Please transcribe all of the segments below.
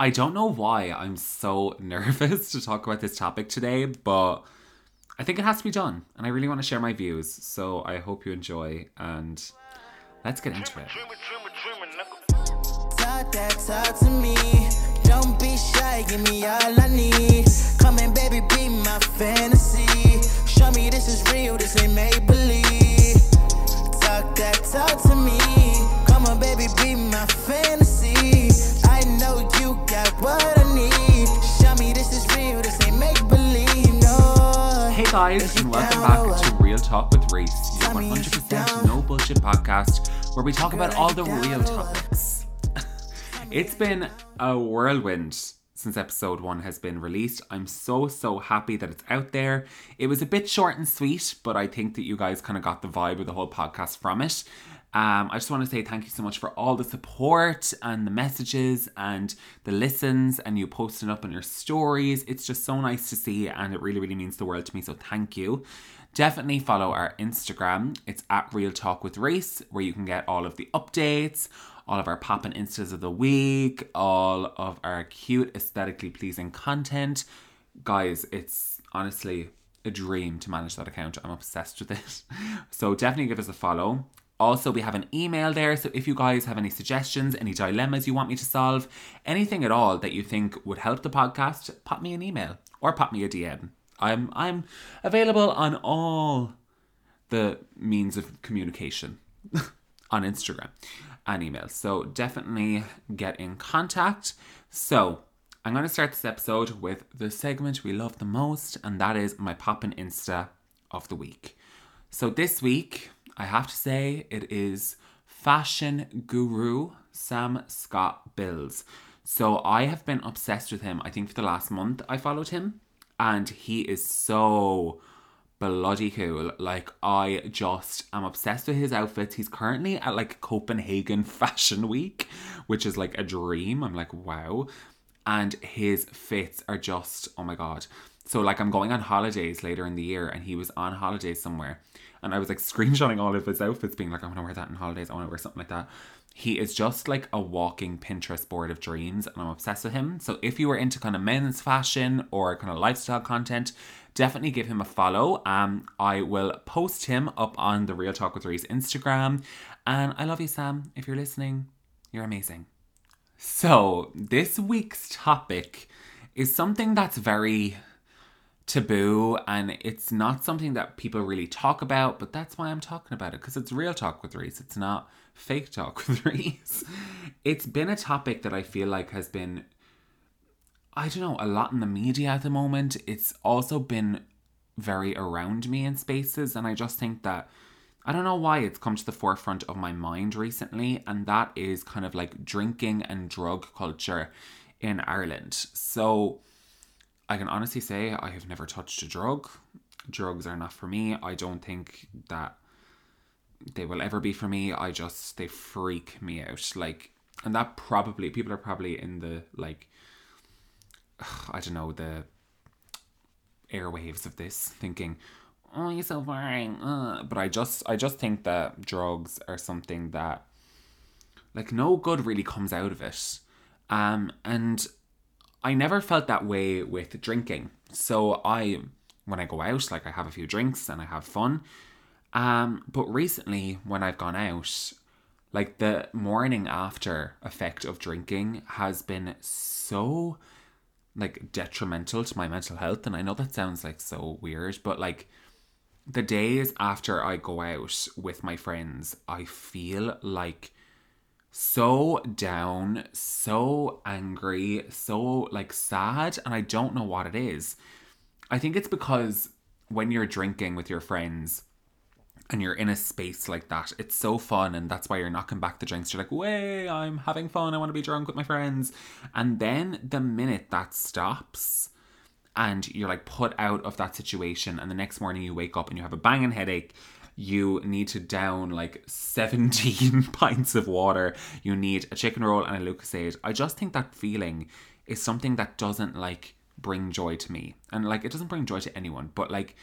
I don't know why I'm so nervous to talk about this topic today, but I think it has to be done. And I really want to share my views. So I hope you enjoy and let's get into it. Talk that talk to me. Don't be shy, give me all I need. Come and baby, be my fantasy. Show me this is real, this ain't make believe. Talk that talk to me. Come on, baby, be my fantasy. What I need. Show me this is real, this ain't make believe. No. Hey guys, and welcome back to Real Talk with Reese, your 100% no bullshit podcast where we talk about all the real topics. it's been a whirlwind since episode one has been released. I'm so, so happy that it's out there. It was a bit short and sweet, but I think that you guys kind of got the vibe of the whole podcast from it. Um, I just want to say thank you so much for all the support and the messages and the listens and you posting up on your stories. It's just so nice to see and it really, really means the world to me. So thank you. Definitely follow our Instagram. It's at Real Talk with Reese, where you can get all of the updates, all of our pop and instas of the week, all of our cute, aesthetically pleasing content. Guys, it's honestly a dream to manage that account. I'm obsessed with it. So definitely give us a follow. Also, we have an email there, so if you guys have any suggestions, any dilemmas you want me to solve, anything at all that you think would help the podcast, pop me an email or pop me a DM. I'm I'm available on all the means of communication on Instagram and email. So definitely get in contact. So I'm going to start this episode with the segment we love the most, and that is my poppin' Insta of the week. So this week, I have to say, it is fashion guru Sam Scott Bills. So I have been obsessed with him. I think for the last month I followed him, and he is so bloody cool. Like I just am obsessed with his outfits. He's currently at like Copenhagen Fashion Week, which is like a dream. I'm like, wow. And his fits are just, oh my god. So like I'm going on holidays later in the year and he was on holidays somewhere. And I was like screenshotting all of his outfits, being like, I want to wear that in holidays, I want to wear something like that. He is just like a walking Pinterest board of dreams, and I'm obsessed with him. So if you were into kind of men's fashion or kind of lifestyle content, definitely give him a follow. Um, I will post him up on the Real Talk with Reese Instagram. And I love you, Sam. If you're listening, you're amazing. So this week's topic is something that's very taboo and it's not something that people really talk about, but that's why I'm talking about it because it's real talk with Reese. It's not fake talk with Reese. It's been a topic that I feel like has been, I don't know, a lot in the media at the moment. It's also been very around me in spaces, and I just think that. I don't know why it's come to the forefront of my mind recently, and that is kind of like drinking and drug culture in Ireland. So, I can honestly say I have never touched a drug. Drugs are not for me. I don't think that they will ever be for me. I just they freak me out. Like and that probably people are probably in the like I don't know, the airwaves of this thinking, Oh, you're so boring. Uh. But I just I just think that drugs are something that like no good really comes out of it. Um and I never felt that way with drinking. So I, when I go out, like I have a few drinks and I have fun. Um, but recently, when I've gone out, like the morning after effect of drinking has been so like detrimental to my mental health. And I know that sounds like so weird, but like the days after I go out with my friends, I feel like so down, so angry, so like sad, and I don't know what it is. I think it's because when you're drinking with your friends and you're in a space like that, it's so fun, and that's why you're knocking back the drinks. You're like, way, I'm having fun, I want to be drunk with my friends. And then the minute that stops, and you're like put out of that situation, and the next morning you wake up and you have a banging headache you need to down like 17 pints of water. You need a chicken roll and a Lucozade. I just think that feeling is something that doesn't like bring joy to me. And like it doesn't bring joy to anyone, but like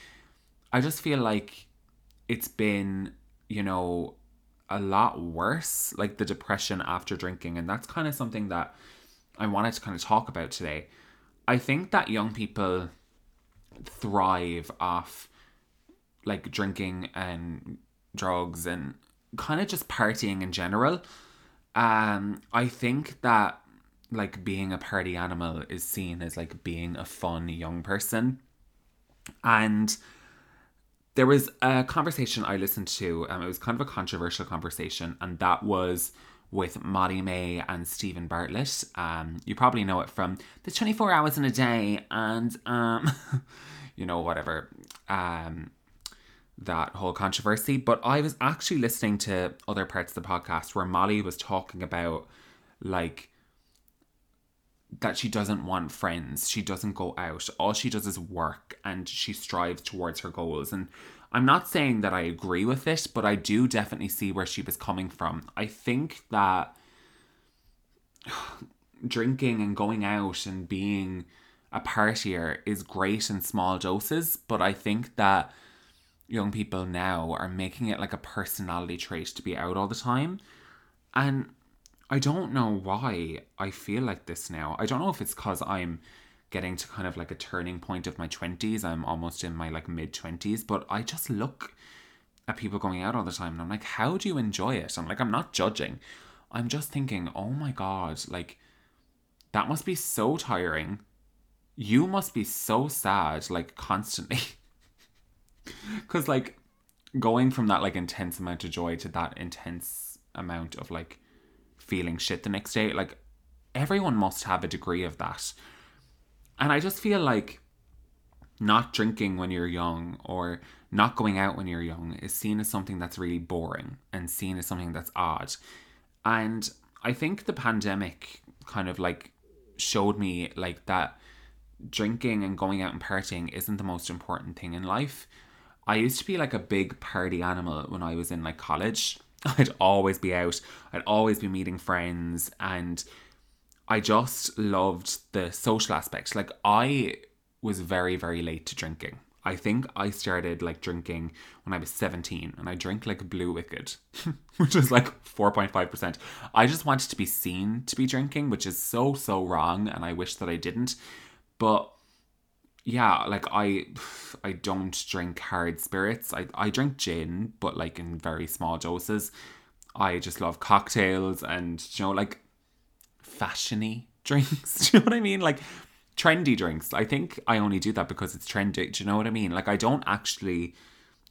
I just feel like it's been, you know, a lot worse, like the depression after drinking. And that's kind of something that I wanted to kind of talk about today. I think that young people thrive off like drinking and drugs and kind of just partying in general. Um, I think that like being a party animal is seen as like being a fun young person. And there was a conversation I listened to, um, it was kind of a controversial conversation, and that was with Molly-Mae and Steven Bartlett. Um, you probably know it from the 24 hours in a day and um, you know, whatever. Um that whole controversy. But I was actually listening to other parts of the podcast where Molly was talking about like that she doesn't want friends. She doesn't go out. All she does is work and she strives towards her goals. And I'm not saying that I agree with it, but I do definitely see where she was coming from. I think that drinking and going out and being a partier is great in small doses, but I think that young people now are making it like a personality trait to be out all the time. And I don't know why I feel like this now. I don't know if it's because I'm getting to kind of like a turning point of my 20s. I'm almost in my like mid 20s, but I just look at people going out all the time and I'm like, how do you enjoy it? I'm like, I'm not judging. I'm just thinking, oh my God, like that must be so tiring. You must be so sad, like constantly. Because, like, going from that, like, intense amount of joy to that intense amount of, like, feeling shit the next day, like, everyone must have a degree of that. And I just feel like not drinking when you're young or not going out when you're young is seen as something that's really boring and seen as something that's odd. And I think the pandemic kind of like showed me like that drinking and going out and partying isn't the most important thing in life. I used to be like a big party animal when I was in like college. I'd always be out, I'd always be meeting friends, and I just loved the social aspect. Like, I was very, very late to drinking. I think I started like drinking when I was 17 and I drink like Blue Wicked, which is like 4.5%. I just wanted to be seen to be drinking, which is so, so wrong. And I wish that I didn't. But yeah, like I I don't drink hard spirits. I, I drink gin, but like in very small doses. I just love cocktails and you know, like fashiony drinks. do you know what I mean? Like trendy drinks. I think I only do that because it's trendy. Do you know what I mean? Like I don't actually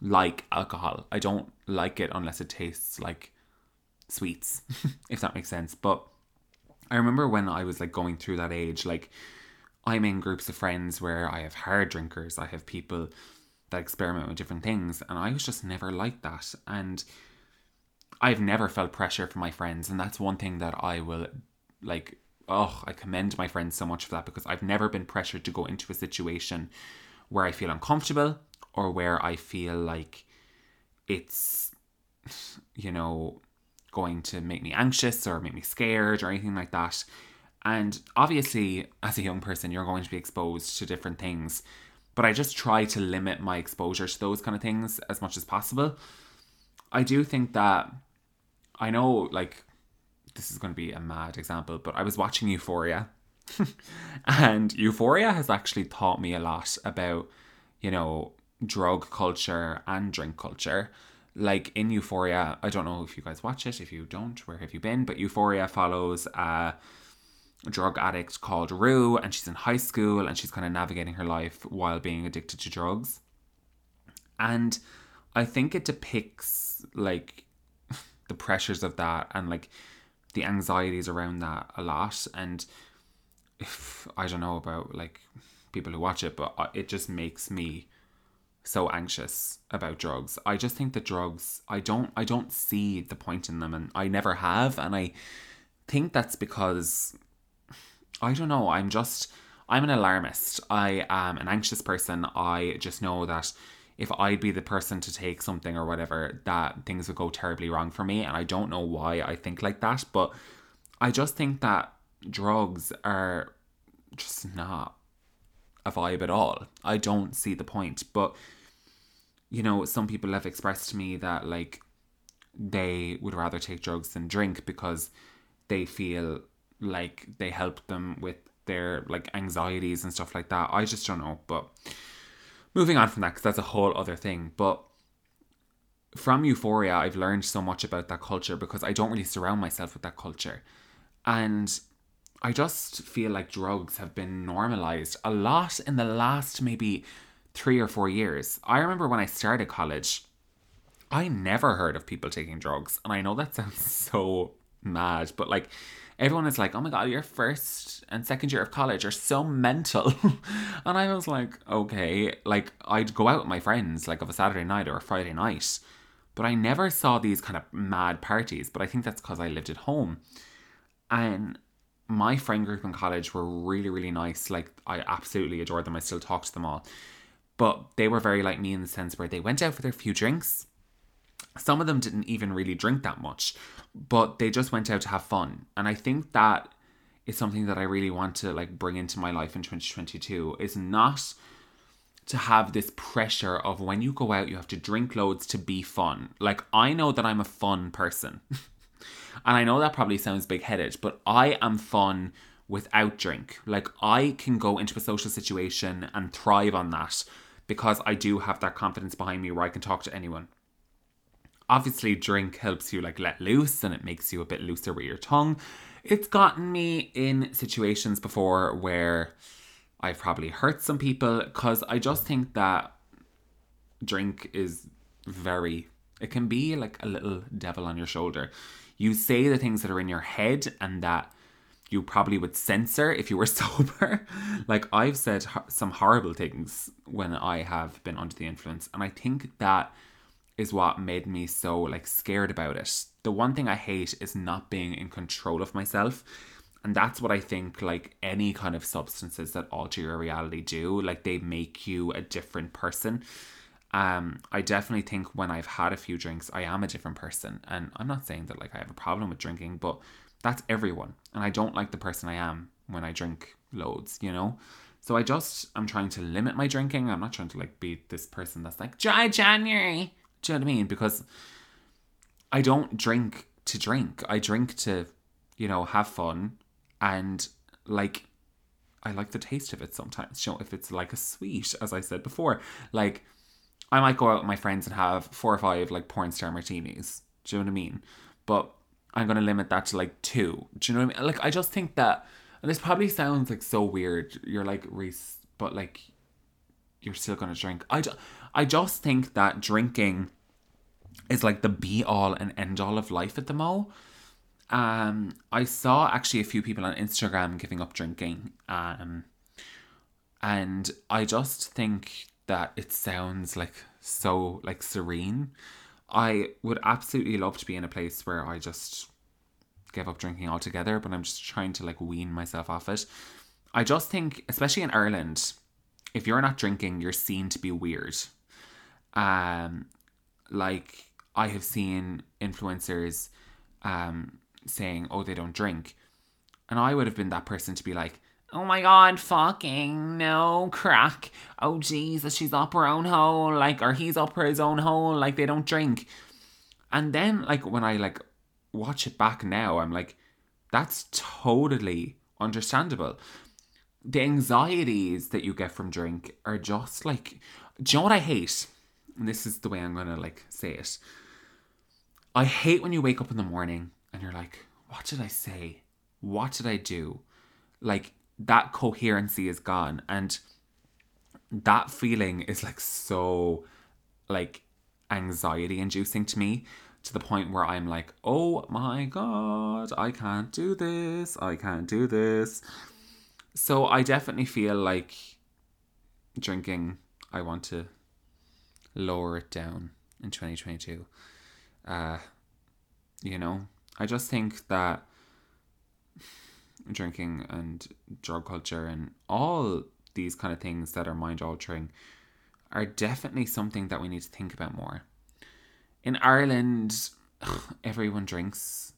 like alcohol. I don't like it unless it tastes like sweets, if that makes sense. But I remember when I was like going through that age, like I'm in groups of friends where I have hard drinkers, I have people that experiment with different things, and I was just never like that. And I've never felt pressure from my friends, and that's one thing that I will like. Oh, I commend my friends so much for that because I've never been pressured to go into a situation where I feel uncomfortable or where I feel like it's, you know, going to make me anxious or make me scared or anything like that. And obviously, as a young person, you're going to be exposed to different things. But I just try to limit my exposure to those kind of things as much as possible. I do think that I know, like, this is going to be a mad example, but I was watching Euphoria. and Euphoria has actually taught me a lot about, you know, drug culture and drink culture. Like in Euphoria, I don't know if you guys watch it. If you don't, where have you been? But Euphoria follows uh drug addict called Rue, and she's in high school and she's kind of navigating her life while being addicted to drugs. And I think it depicts like the pressures of that and like the anxieties around that a lot. And if I don't know about like people who watch it, but it just makes me so anxious about drugs. I just think that drugs I don't I don't see the point in them and I never have and I think that's because I don't know. I'm just, I'm an alarmist. I am an anxious person. I just know that if I'd be the person to take something or whatever, that things would go terribly wrong for me. And I don't know why I think like that, but I just think that drugs are just not a vibe at all. I don't see the point. But, you know, some people have expressed to me that, like, they would rather take drugs than drink because they feel like they help them with their like anxieties and stuff like that. I just don't know. But moving on from that, because that's a whole other thing. But from Euphoria, I've learned so much about that culture because I don't really surround myself with that culture. And I just feel like drugs have been normalized a lot in the last maybe three or four years. I remember when I started college, I never heard of people taking drugs. And I know that sounds so mad, but like everyone is like, oh my God, your first and second year of college are so mental. and I was like, okay. Like I'd go out with my friends like of a Saturday night or a Friday night, but I never saw these kind of mad parties. But I think that's because I lived at home. And my friend group in college were really, really nice. Like I absolutely adored them. I still talk to them all. But they were very like me in the sense where they went out for their few drinks some of them didn't even really drink that much, but they just went out to have fun. And I think that is something that I really want to like bring into my life in 2022 is not to have this pressure of when you go out you have to drink loads to be fun. Like I know that I'm a fun person. and I know that probably sounds big-headed, but I am fun without drink. Like I can go into a social situation and thrive on that because I do have that confidence behind me where I can talk to anyone obviously drink helps you like let loose and it makes you a bit looser with your tongue it's gotten me in situations before where i've probably hurt some people because i just think that drink is very it can be like a little devil on your shoulder you say the things that are in your head and that you probably would censor if you were sober. like I've said some horrible things when I have been under the influence, and I think that is what made me so like scared about it. The one thing I hate is not being in control of myself. And that's what I think like any kind of substances that alter your reality do. Like they make you a different person. Um, I definitely think when I've had a few drinks, I am a different person. And I'm not saying that like I have a problem with drinking, but that's everyone. And I don't like the person I am when I drink loads, you know? So I just I'm trying to limit my drinking. I'm not trying to like be this person that's like dry January. Do you know what I mean? Because I don't drink to drink. I drink to, you know, have fun and like I like the taste of it sometimes. You know, if it's like a sweet, as I said before, like I might go out with my friends and have four or five like porn star martinis. Do you know what I mean? But I'm gonna limit that to like two. Do you know what I mean? Like I just think that and this probably sounds like so weird. You're like Reese, but like you're still gonna drink. I, I just think that drinking is like the be all and end all of life at the mo. Um, I saw actually a few people on Instagram giving up drinking. Um, and I just think that it sounds like so like serene. I would absolutely love to be in a place where I just give up drinking altogether, but I'm just trying to like wean myself off it. I just think, especially in Ireland, if you're not drinking, you're seen to be weird. Um, like I have seen influencers um, saying, oh, they don't drink. And I would have been that person to be like, oh my god, fucking no crack. Oh Jesus, she's up her own hole, like, or he's up her his own hole, like they don't drink. And then, like, when I like watch it back now, I'm like, that's totally understandable. The anxieties that you get from drink are just like, do you know what I hate? And this is the way I'm gonna like say it. I hate when you wake up in the morning and you're like, what did I say? What did I do? Like that coherency is gone. And that feeling is like so like anxiety inducing to me to the point where I'm like, oh my god, I can't do this. I can't do this. So I definitely feel like drinking, I want to lower it down in 2022. Uh, you know, I just think that drinking and drug culture and all these kind of things that are mind altering are definitely something that we need to think about more. In Ireland, everyone drinks.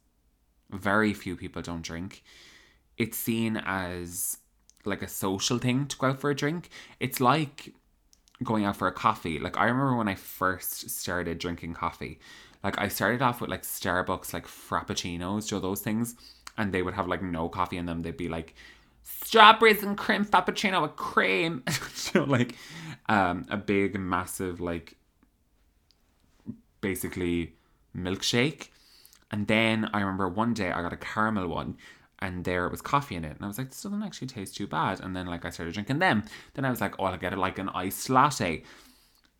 Very few people don't drink. It's seen as like a social thing to go out for a drink. It's like going out for a coffee. Like I remember when I first started drinking coffee, like I started off with like Starbucks like frappuccinos, know those things, and they would have like no coffee in them. They'd be like strawberries and cream frappuccino with cream. know, like um, a big, massive, like basically milkshake. And then I remember one day I got a caramel one and there it was coffee in it. And I was like, this doesn't actually taste too bad. And then like I started drinking them. Then I was like, oh, I'll get it like an iced latte.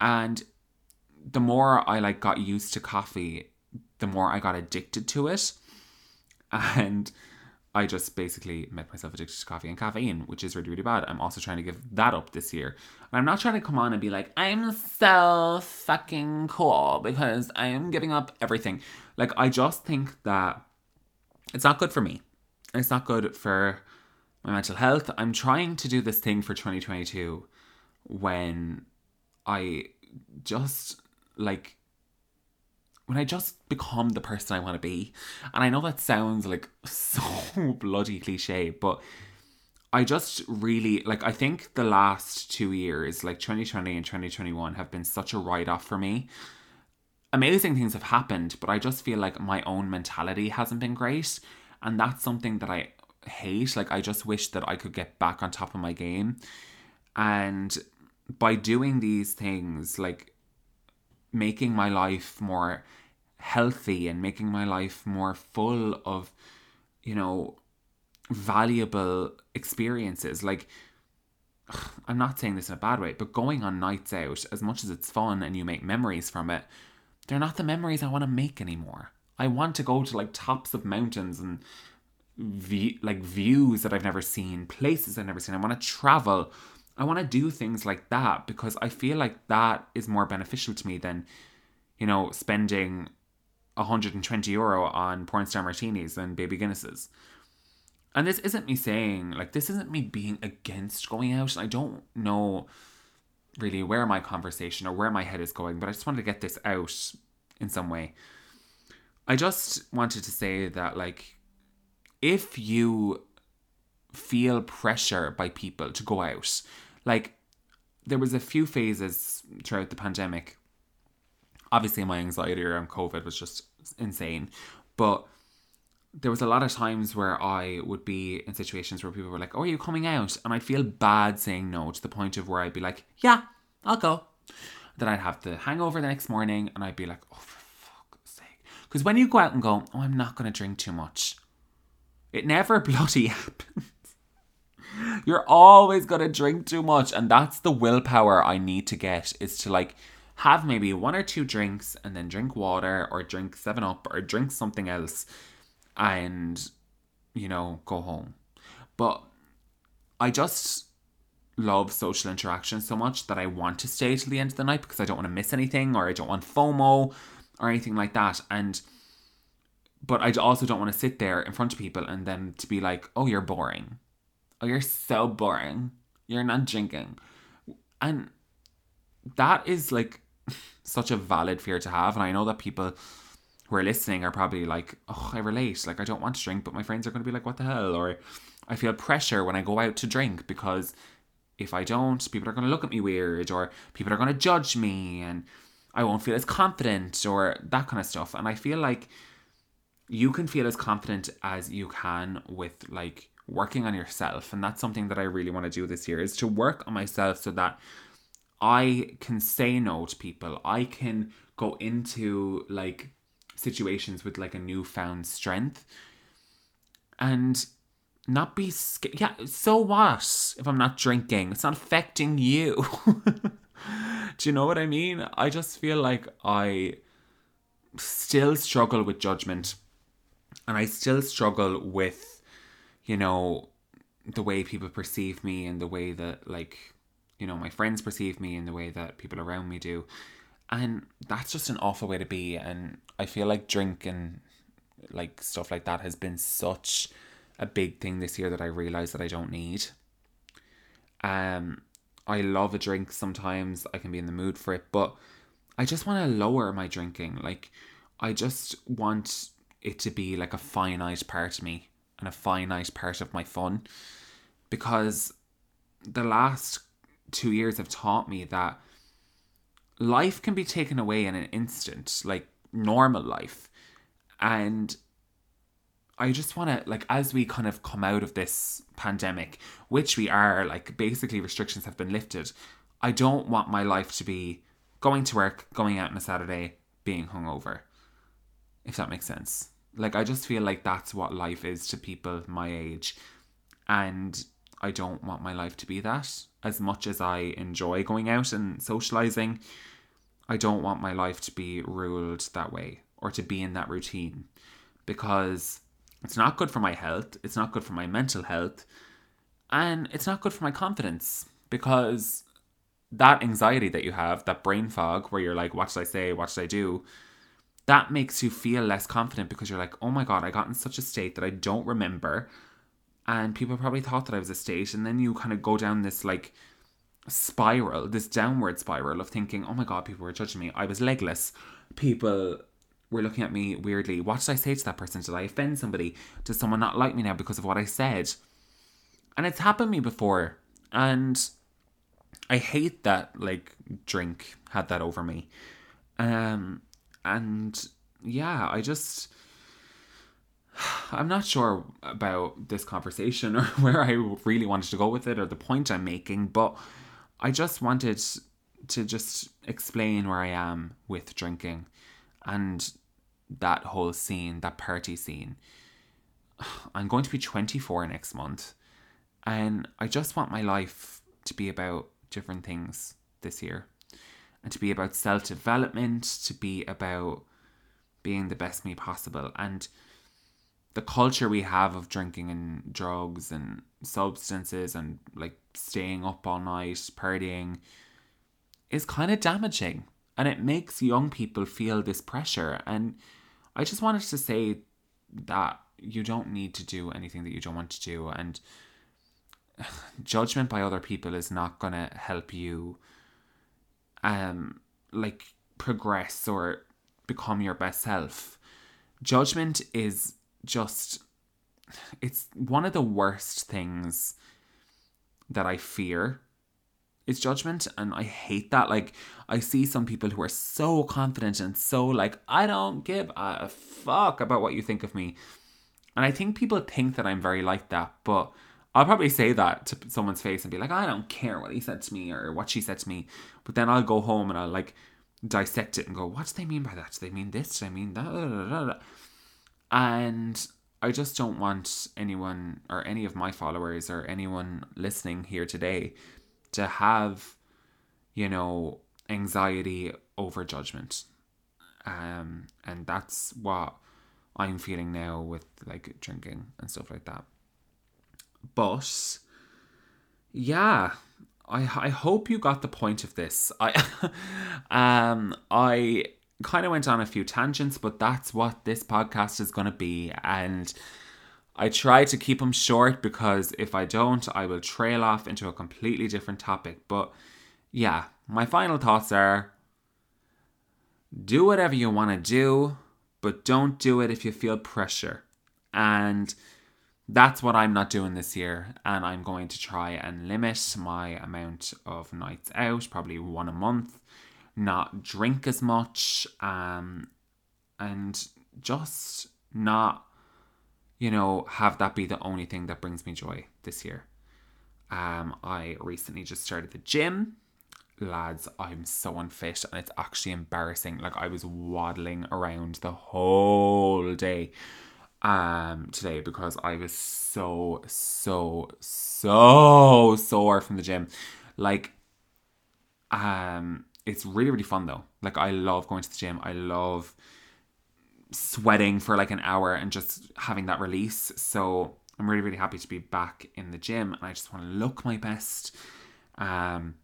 And the more I like got used to coffee, the more I got addicted to it. And I just basically made myself addicted to coffee and caffeine, which is really, really bad. I'm also trying to give that up this year. And I'm not trying to come on and be like, I'm so fucking cool because I am giving up everything. Like, I just think that it's not good for me. It's not good for my mental health. I'm trying to do this thing for 2022 when I just like when I just become the person I want to be. And I know that sounds like so bloody cliche, but I just really like I think the last 2 years, like 2020 and 2021 have been such a write off for me. Amazing things have happened, but I just feel like my own mentality hasn't been great, and that's something that I hate. Like I just wish that I could get back on top of my game. And by doing these things, like making my life more healthy and making my life more full of, you know, valuable experiences. Like, I'm not saying this in a bad way, but going on nights out, as much as it's fun and you make memories from it, they're not the memories I want to make anymore. I want to go to like tops of mountains and like views that I've never seen, places I've never seen. I want to travel. I want to do things like that because I feel like that is more beneficial to me than, you know, spending 120 euro on porn star martinis and baby Guinnesses. And this isn't me saying, like, this isn't me being against going out. I don't know really where my conversation or where my head is going, but I just wanted to get this out in some way. I just wanted to say that, like, if you feel pressure by people to go out, like, there was a few phases throughout the pandemic obviously my anxiety around COVID was just insane. But there was a lot of times where I would be in situations where people were like, Oh, are you coming out? And I'd feel bad saying no to the point of where I'd be like, Yeah, I'll go. Then I'd have the hangover the next morning and I'd be like, Oh, for fuck's sake. Because when you go out and go, Oh, I'm not going to drink too much, it never bloody happens. You're always going to drink too much. And that's the willpower I need to get is to like, have maybe one or two drinks and then drink water or drink 7 Up or drink something else and, you know, go home. But I just love social interaction so much that I want to stay till the end of the night because I don't want to miss anything or I don't want FOMO or anything like that. And but I also don't want to sit there in front of people and then to be like, oh, you're boring. Oh, you're so boring. You're not drinking. And that is like such a valid fear to have. And I know that people who are listening are probably like, oh, I relate. Like, I don't want to drink, but my friends are going to be like, what the hell? Or I feel pressure when I go out to drink because if I don't, people are going to look at me weird or people are going to judge me and I won't feel as confident or that kind of stuff. And I feel like you can feel as confident as you can with like working on yourself. And that's something that I really want to do this year is to work on myself so that I can say no to people. I can go into like situations with like a newfound strength and not be scared. Yeah, so what if I'm not drinking? It's not affecting you. Do you know what I mean? I just feel like I still struggle with judgment and I still struggle with, you know, the way people perceive me and the way that like you know my friends perceive me and the way that people around me do. And that's just an awful way to be. And i feel like drink and like stuff like that has been such a big thing this year that i realize that i don't need. Um i love a drink sometimes. I can be in the mood for it but i just want to lower my drinking. Like i just want it to be like a finite part of me and a finite part of my fun because the last two years have taught me that life can be taken away in an instant, like normal life. And I just want to, like, as we kind of come out of this pandemic, which we are, like, basically restrictions have been lifted, I don't want my life to be going to work, going out on a Saturday, being hungover. If that makes sense. Like, I just feel like that's what life is to people my age. And I don't want my life to be that. As much as I enjoy going out and socializing, I don't want my life to be ruled that way or to be in that routine because it's not good for my health, it's not good for my mental health, and it's not good for my confidence because that anxiety that you have, that brain fog where you're like, what should I say? What should I do? That makes you feel less confident because you're like, oh my God, I got in such a state that I don't remember. And people probably thought that I was a state. And then you kind of go down this like spiral, this downward spiral of thinking, oh my God, people were judging me. I was legless. People were looking at me weirdly. What did I say to that person? Did I offend somebody? Does someone not like me now because of what I said? And it's happened to me before. And I hate that like drink had that over me. Um and yeah, I just I'm not sure about this conversation or where I really wanted to go with it or the point I'm making, but I just wanted to just explain where I am with drinking and that whole scene, that party scene. I'm going to be 24 next month, and I just want my life to be about different things this year and to be about self development, to be about being the best me possible. And the culture we have of drinking and drugs and substances and like staying up all night, partying is kind of damaging. And it makes young people feel this pressure. And i just wanted to say that you don't need to do anything that you don't want to do. And judgment by other people is not going to help you um like progress or become your best self judgment is just it's one of the worst things that i fear is judgment and I hate that. Like I see some people who are so confident and so like I don't give a fuck about what you think of me. And I think people think that I'm very like that, but I'll probably say that to someone's face and be like, I don't care what he said to me or what she said to me. But then I'll go home and I'll like dissect it and go, what do they mean by that? Do they mean this? Do they mean that? And I just don't want anyone or any of my followers or anyone listening here today to have, you know, anxiety over judgment. Um, and that's what I'm feeling now with like drinking and stuff like that. But yeah, I I hope you got the point of this. I um I kind of went on a few tangents, but that's what this podcast is going to be and I try to keep them short because if I don't, I will trail off into a completely different topic. But yeah, my final thoughts are do whatever you want to do, but don't do it if you feel pressure. And that's what I'm not doing this year. And I'm going to try and limit my amount of nights out, probably one a month, not drink as much, um, and just not you know, have that be the only thing that brings me joy this year. Um, I recently just started the gym. Lads, I'm so unfit and it's actually embarrassing. Like I was waddling around the whole day um today because I was so so so sore from the gym. Like um it's really really fun though. Like I love going to the gym. I love sweating for like an hour and just having that release. So I'm really, really happy to be back in the gym and I just want to look my best. Um,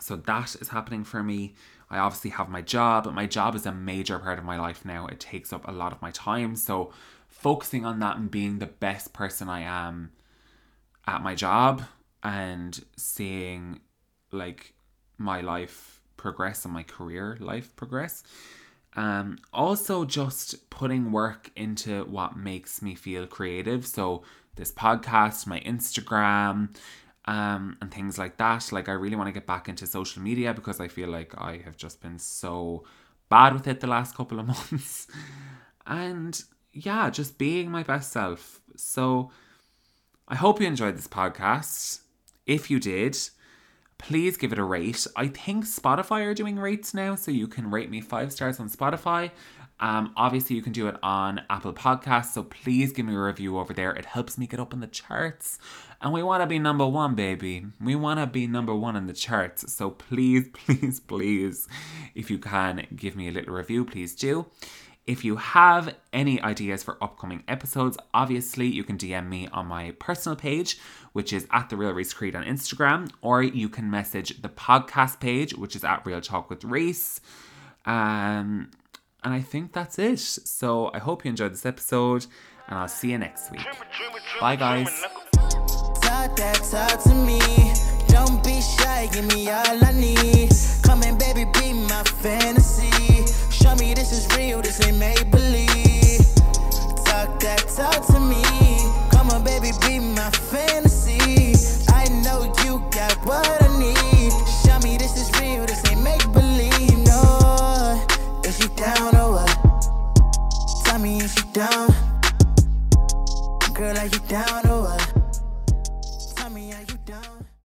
so that is happening for me. I obviously have my job, but my job is a major part of my life now. It takes up a lot of my time. So focusing on that and being the best person I am at my job and seeing like my life progress and my career life progress um, also, just putting work into what makes me feel creative. So, this podcast, my Instagram, um, and things like that. Like, I really want to get back into social media because I feel like I have just been so bad with it the last couple of months. and yeah, just being my best self. So I hope you enjoyed this podcast. If you did, please give it a rate. I think Spotify are doing rates now, so you can rate me five stars on Spotify. Um, obviously, you can do it on Apple Podcasts, so please give me a review over there. It helps me get up in the charts. And we want to be number one, baby. We want to be number one in the charts. So please, please, please, if you can give me a little review, please do. If you have any ideas for upcoming episodes, obviously you can DM me on my personal page, which is at the Real Reese Creed on Instagram, or you can message the podcast page, which is at Real Talk with Reese. Um, and I think that's it. So I hope you enjoyed this episode, and I'll see you next week. Bye, guys. Talk that talk to me. Don't be shy, give me all I need. Come and baby, be my fantasy. Show me this is real, this ain't make believe. Talk that talk to me. Come on, baby, be my fantasy. I know you got what I need. Show me this is real, this ain't make believe. No, is she down or what? Tell me, is she down? Girl, are you down or what?